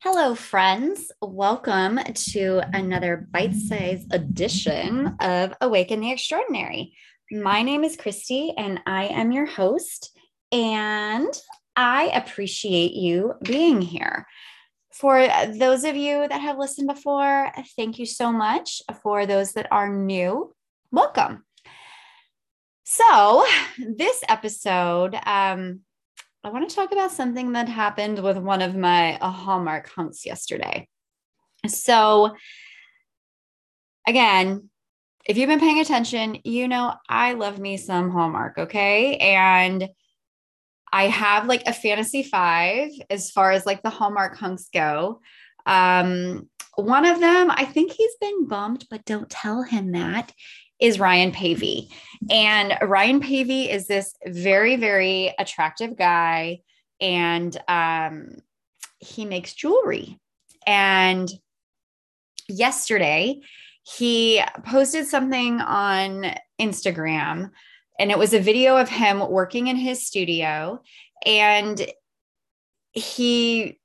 Hello, friends. Welcome to another bite sized edition of Awaken the Extraordinary. My name is Christy, and I am your host. And I appreciate you being here. For those of you that have listened before, thank you so much. For those that are new, welcome. So, this episode, um, I want to talk about something that happened with one of my uh, Hallmark hunks yesterday. So, again, if you've been paying attention, you know I love me some Hallmark, okay? And I have like a fantasy five as far as like the Hallmark hunks go. Um, one of them, I think he's been bumped, but don't tell him that is Ryan Paevey. And Ryan Paevey is this very, very attractive guy. And um, he makes jewelry. And yesterday, he posted something on Instagram, and it was a video of him working in his studio. And he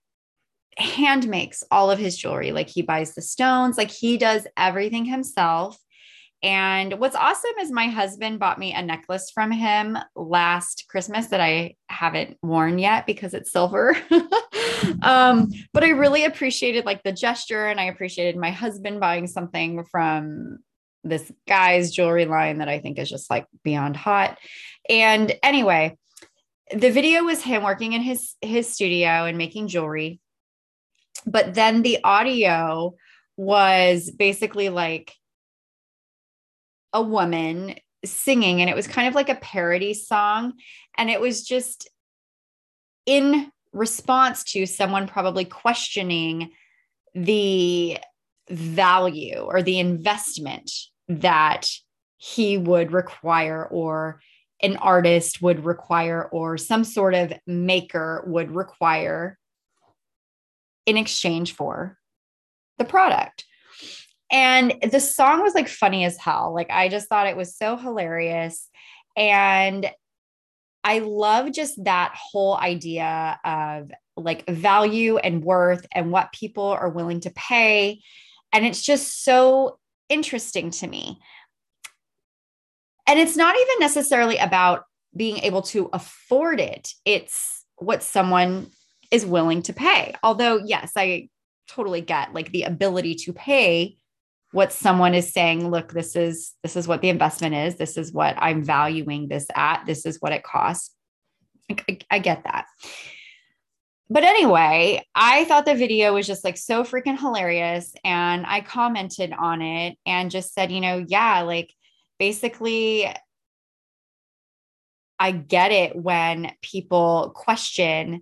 hand makes all of his jewelry. Like he buys the stones, like he does everything himself. And what's awesome is my husband bought me a necklace from him last Christmas that I haven't worn yet because it's silver. um, but I really appreciated like the gesture and I appreciated my husband buying something from this guy's jewelry line that I think is just like beyond hot. And anyway, the video was him working in his his studio and making jewelry. But then the audio was basically like a woman singing and it was kind of like a parody song and it was just in response to someone probably questioning the value or the investment that he would require or an artist would require or some sort of maker would require in exchange for the product. And the song was like funny as hell. Like I just thought it was so hilarious. And I love just that whole idea of like value and worth and what people are willing to pay. And it's just so interesting to me. And it's not even necessarily about being able to afford it, it's what someone is willing to pay. Although, yes, I totally get like the ability to pay what someone is saying look this is this is what the investment is. This is what i'm valuing this at. This is what it costs. I, I, get that. But anyway i thought the video was just like so freaking hilarious and i commented on it and just said you know yeah like basically i get it when people question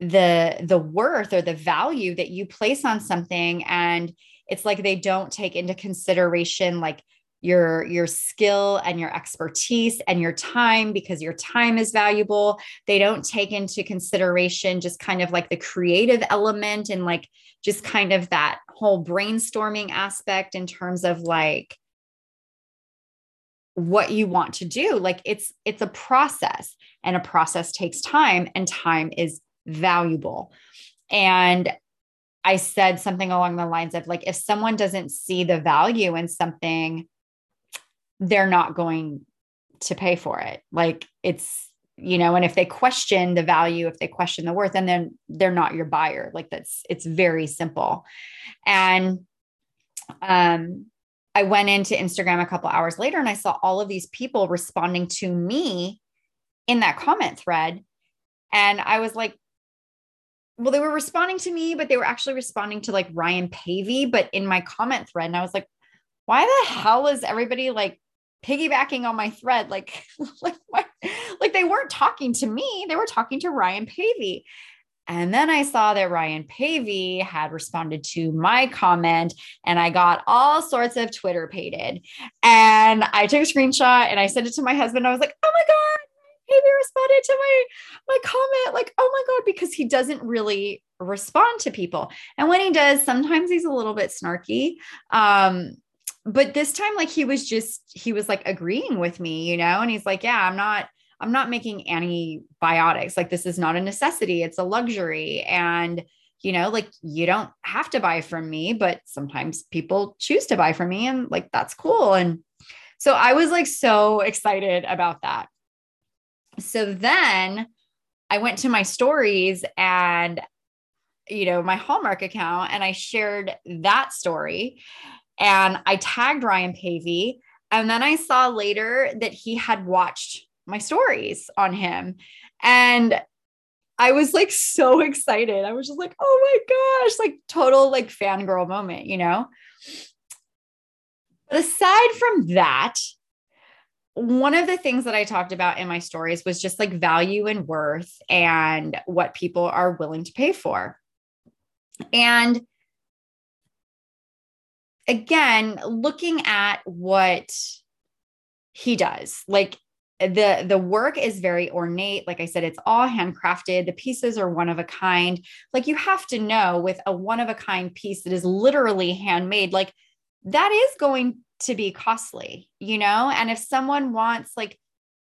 the the worth or the value that you place on something and it's like they don't take into consideration like your your skill and your expertise and your time because your time is valuable. They don't take into consideration just kind of like the creative element and like just kind of that whole brainstorming aspect in terms of like what you want to do. Like it's it's a process and a process takes time and time is valuable. And I said something along the lines of like, if someone doesn't see the value in something, they're not going to pay for it. Like it's, you know, and if they question the value, if they question the worth, and then they're not your buyer. Like that's, it's very simple. And um, I went into Instagram a couple hours later and I saw all of these people responding to me in that comment thread. And I was like, well, they were responding to me, but they were actually responding to like Ryan Paevey, but in my comment thread. And I was like, why the hell is everybody like piggybacking on my thread? Like, like, what? like they weren't talking to me, they were talking to Ryan Paevey. And then I saw that Ryan Paevey had responded to my comment, and I got all sorts of Twitter pated. And I took a screenshot and I sent it to my husband. I was like, oh my God, Maybe responded to my my comment like oh my god because he doesn't really respond to people. And when he does sometimes he's a little bit snarky. Um but this time like he was just he was like agreeing with me you know? And he's like yeah i'm not i'm not making antibiotics. Like this is not a necessity. It's a luxury. And you know, like you don't have to buy from me, but sometimes people choose to buy from me and like that's cool. And so I was like so excited about that. So then I went to my stories and you know, my Hallmark account and I shared that story and I tagged Ryan Paevey. And then I saw later that he had watched my stories on him. And I was like so excited. I was just like, oh my gosh, like total like fangirl moment, you know? But aside from that, one of the things that I talked about in my stories was just like value and worth and what people are willing to pay for. And again, looking at what he does, like the the work is very ornate. Like i said it's all handcrafted. The pieces are one of a kind. Like you have to know with a one of a kind piece that is literally handmade like that is going to be costly you know? And if someone wants like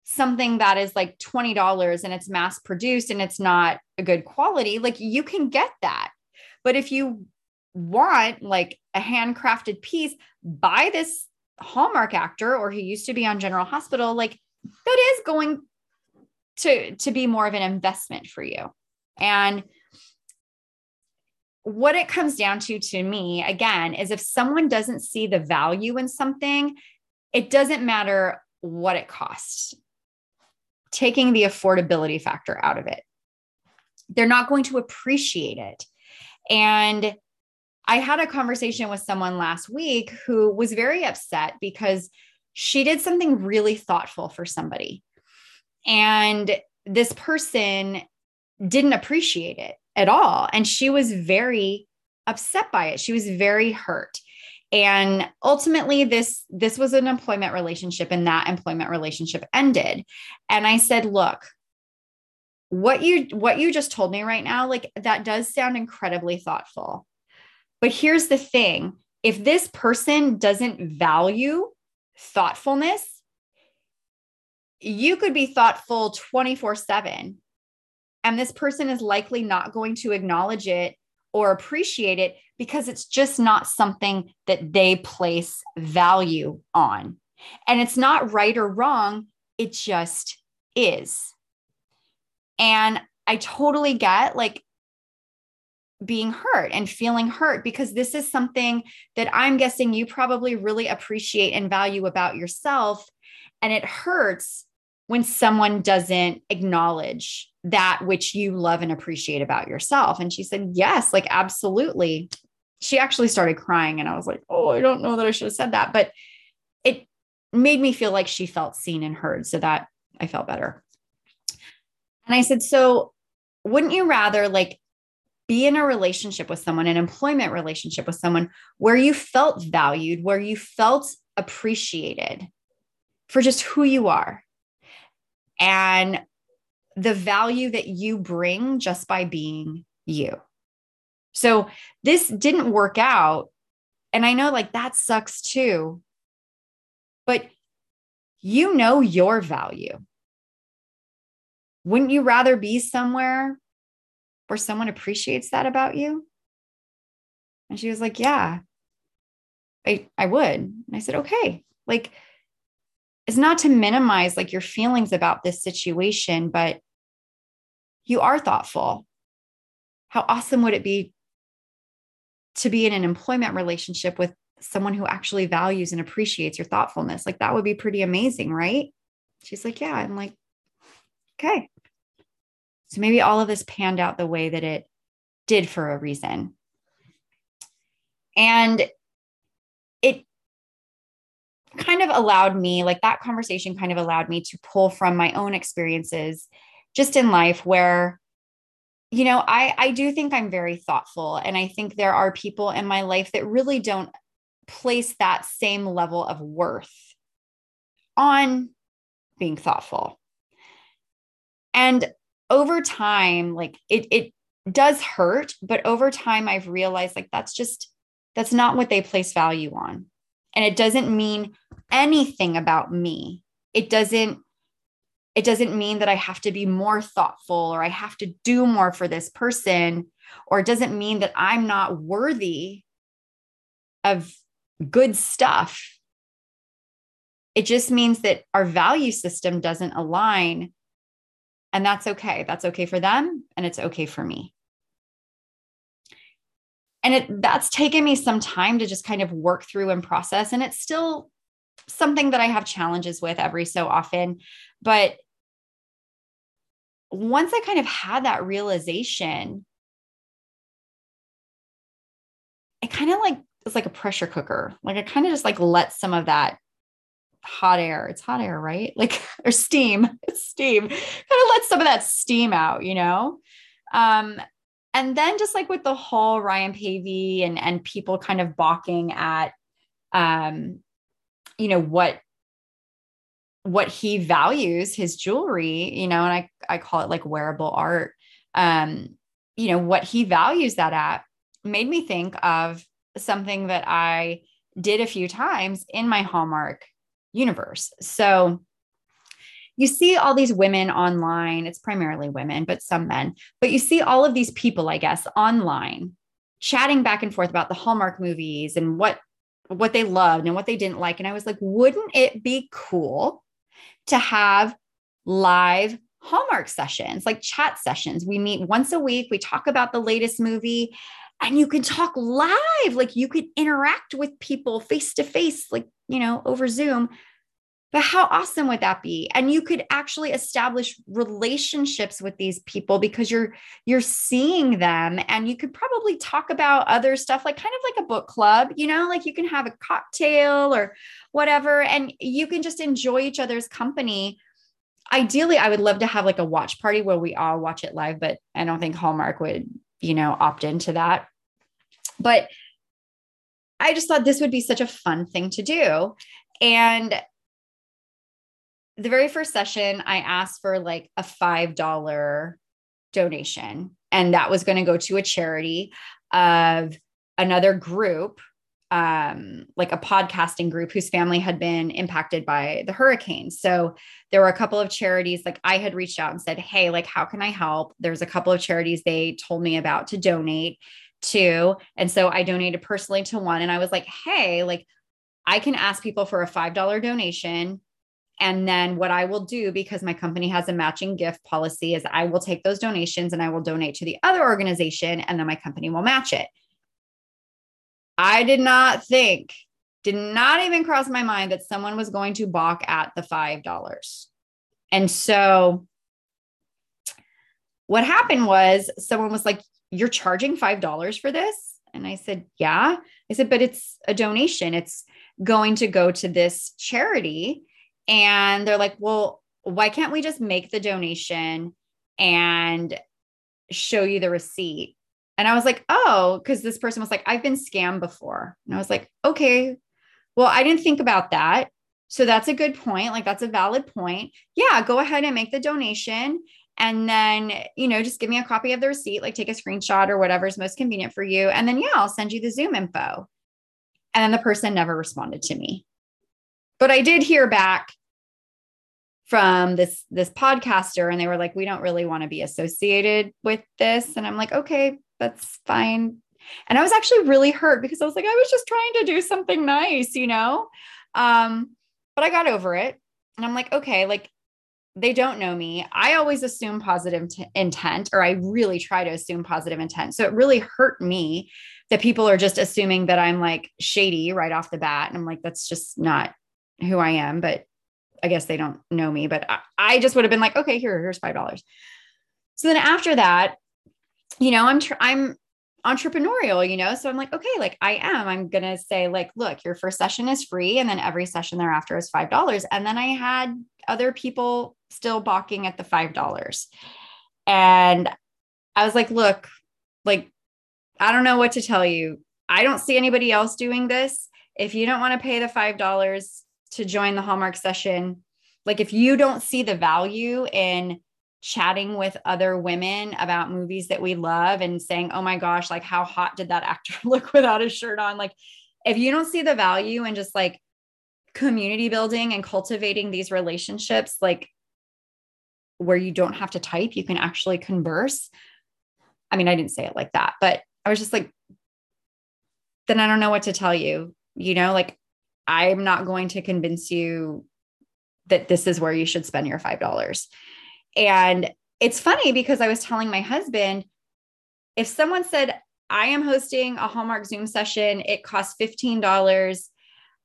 something that is like $20 and it's mass produced and it's not a good quality like you can get that. But if you want like a handcrafted piece buy this hallmark actor or who used to be on general hospital like that is going to to be more of an investment for you. And what it comes down to to me again is if someone doesn't see the value in something it doesn't matter what it costs. Taking the affordability factor out of it. They're not going to appreciate it. And i had a conversation with someone last week who was very upset because she did something really thoughtful for somebody. And this person didn't appreciate it at all. And she was very upset by it. She was very hurt. And ultimately, this this was an employment relationship, and that employment relationship ended. And I said, look, what you what you just told me right now, like that does sound incredibly thoughtful. But here's the thing if this person doesn't value thoughtfulness, you could be thoughtful 24 7. And this person is likely not going to acknowledge it or appreciate it because it's just not something that they place value on. And it's not right or wrong, it just is. And I totally get like being hurt and feeling hurt because this is something that I'm guessing you probably really appreciate and value about yourself. And it hurts when someone doesn't acknowledge that which you love and appreciate about yourself. And she said, Yes, like absolutely. She actually started crying. And I was like, Oh, I don't know that I should have said that. But it made me feel like she felt seen and heard. So that I felt better. And I said, So wouldn't you rather like be in a relationship with someone, an employment relationship with someone where you felt valued, where you felt appreciated for just who you are and the value that you bring just by being you. So this didn't work out. And I know like that sucks too. But you know your value. Wouldn't you rather be somewhere where someone appreciates that about you? And she was like, Yeah, I, I would. And I said, Okay. Like, it's not to minimize like your feelings about this situation, but you are thoughtful. How awesome would it be to be in an employment relationship with someone who actually values and appreciates your thoughtfulness? Like, that would be pretty amazing, right? She's like, Yeah. I'm like, Okay. So maybe all of this panned out the way that it did for a reason. And kind of allowed me, like that conversation kind of allowed me to pull from my own experiences just in life where you know i i do think i'm very thoughtful and i think there are people in my life that really don't place that same level of worth on being thoughtful and over time, like it, it does hurt, but over time, I've realized like that's just, that's not what they place value on. And it doesn't mean anything about me. It doesn't it doesn't mean that I have to be more thoughtful or I have to do more for this person, or it doesn't mean that I'm not worthy of good stuff. It just means that our value system doesn't align. And that's okay. That's okay for them. And it's okay for me. And it, that's taken me some time to just kind of work through and process. And it's still something that I have challenges with every so often. But once I kind of had that realization, it kind of like it's like a pressure cooker. Like I kind of just like let some of that hot air. It's hot air, right? Like or steam. Steam. Kind of let some of that steam out, you know? Um, and then just like with the whole Ryan Paevey and and people kind of balking at um, you know, what what he values his jewelry, you know, and I I call it like wearable art. Um, you know, what he values that at made me think of something that I did a few times in my Hallmark universe. So you see all these women online, it's primarily women, but some men, but you see all of these people, I guess, online chatting back and forth about the Hallmark movies and what what they loved and what they didn't like and I was like, wouldn't it be cool to have live Hallmark sessions, like chat sessions? We meet once a week, we talk about the latest movie and you can talk live like you could interact with people face to face like you know over zoom but how awesome would that be? And you could actually establish relationships with these people because you're you're seeing them and you could probably talk about other stuff like kind of like a book club you know like you can have a cocktail or whatever and you can just enjoy each other's company. Ideally i would love to have like a watch party where we all watch it live but i don't think hallmark would you know opt into that. But I just thought this would be such a fun thing to do. And the very first session, I asked for like a $5 donation, and that was going to go to a charity of another group um, like a podcasting group whose family had been impacted by the hurricane. So there were a couple of charities, like I had reached out and said, Hey, like, how can I help? There's a couple of charities they told me about to donate to. And so I donated personally to one. And I was like, hey, like I can ask people for a $5 donation. And then what I will do, because my company has a matching gift policy, is I will take those donations and I will donate to the other organization and then my company will match it. I did not think, did not even cross my mind that someone was going to balk at the $5. And so what happened was someone was like, you're charging $5 for this? And I said, yeah. I said, but it's a donation. It's going to go to this charity. And they're like, well, why can't we just make the donation and show you the receipt? And I was like, oh, because this person was like, I've been scammed before. And I was like, okay, well, I didn't think about that. So that's a good point. Like, that's a valid point. Yeah, go ahead and make the donation and then you know just give me a copy of the receipt like take a screenshot or whatever is most convenient for you and then yeah i'll send you the zoom info and then the person never responded to me but i did hear back from this this podcaster and they were like we don't really want to be associated with this and i'm like okay that's fine and i was actually really hurt because i was like i was just trying to do something nice you know um but i got over it and i'm like okay like they don't know me. I always assume positive t- intent, or I really try to assume positive intent. So it really hurt me that people are just assuming that I'm like shady right off the bat. And I'm like, that's just not who I am. But I guess they don't know me. But I, I just would have been like, okay, here, here's five dollars. So then after that, you know, I'm tr- I'm entrepreneurial, you know? So I'm like, okay, like I am. I'm going to say, like, look, your first session is free. And then every session thereafter is $5. And then I had other people still balking at the $5. And I was like, look, like, I don't know what to tell you. I don't see anybody else doing this. If you don't want to pay the $5 to join the Hallmark session, like if you don't see the value in chatting with other women about movies that we love and saying, oh my gosh, like how hot did that actor look without his shirt on? Like, if you don't see the value in just like community building and cultivating these relationships, like where you don't have to type, you can actually converse. I mean, I didn't say it like that, but I was just like, then I don't know what to tell you. You know, like I'm not going to convince you that this is where you should spend your $5. And it's funny because I was telling my husband if someone said, I am hosting a Hallmark Zoom session, it costs $15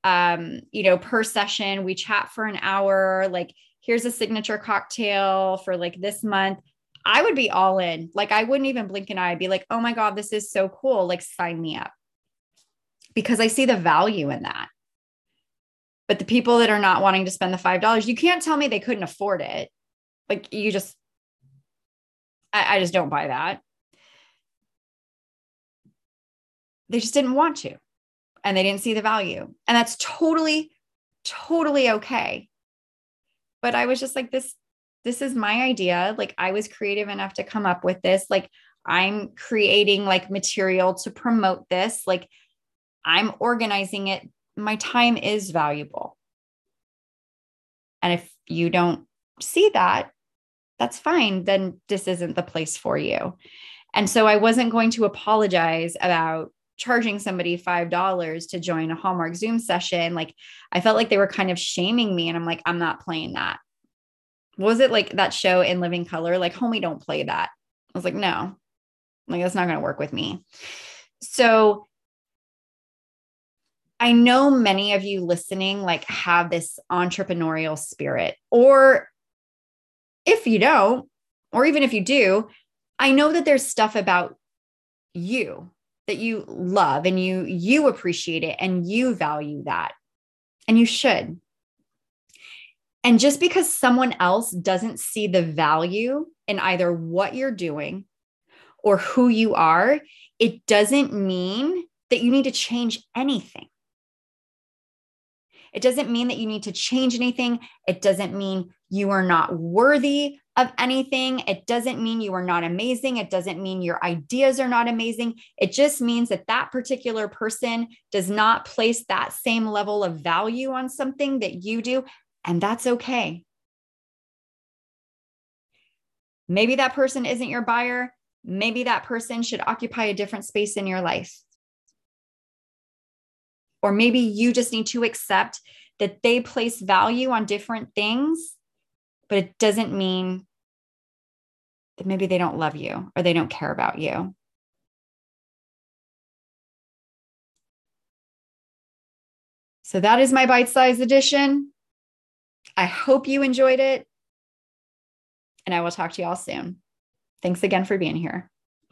um, you know, per session. We chat for an hour, like here's a signature cocktail for like this month. I would be all in. Like I wouldn't even blink an eye. I'd be like, "Oh my god, this is so cool. Like sign me up." Because I see the value in that. But the people that are not wanting to spend the $5, you can't tell me they couldn't afford it. Like you just I, I just don't buy that. They just didn't want to and they didn't see the value. And that's totally, totally okay. But I was just like, this, this is my idea. Like I was creative enough to come up with this. Like I'm creating like material to promote this. Like I'm organizing it. My time is valuable. And if you don't see that, that's fine. Then this isn't the place for you. And so I wasn't going to apologize about charging somebody $5 to join a Hallmark Zoom session, like I felt like they were kind of shaming me. And I'm like, I'm not playing that. Was it like that show in Living Color? Like, homie, don't play that. I was like, no, like that's not going to work with me. So I know many of you listening like have this entrepreneurial spirit, or if you don't, or even if you do, I know that there's stuff about you that you love and you you appreciate it and you value that and you should. And just because someone else doesn't see the value in either what you're doing or who you are it doesn't mean that you need to change anything it doesn't mean that you need to change anything. It doesn't mean you are not worthy of anything. It doesn't mean you are not amazing. It doesn't mean your ideas are not amazing. It just means that that particular person does not place that same level of value on something that you do. And that's okay. Maybe that person isn't your buyer. Maybe that person should occupy a different space in your life. Or maybe you just need to accept that they place value on different things, but it doesn't mean that maybe they don't love you or they don't care about you. So that is my bite size edition. I hope you enjoyed it. And I will talk to you all soon. Thanks again for being here.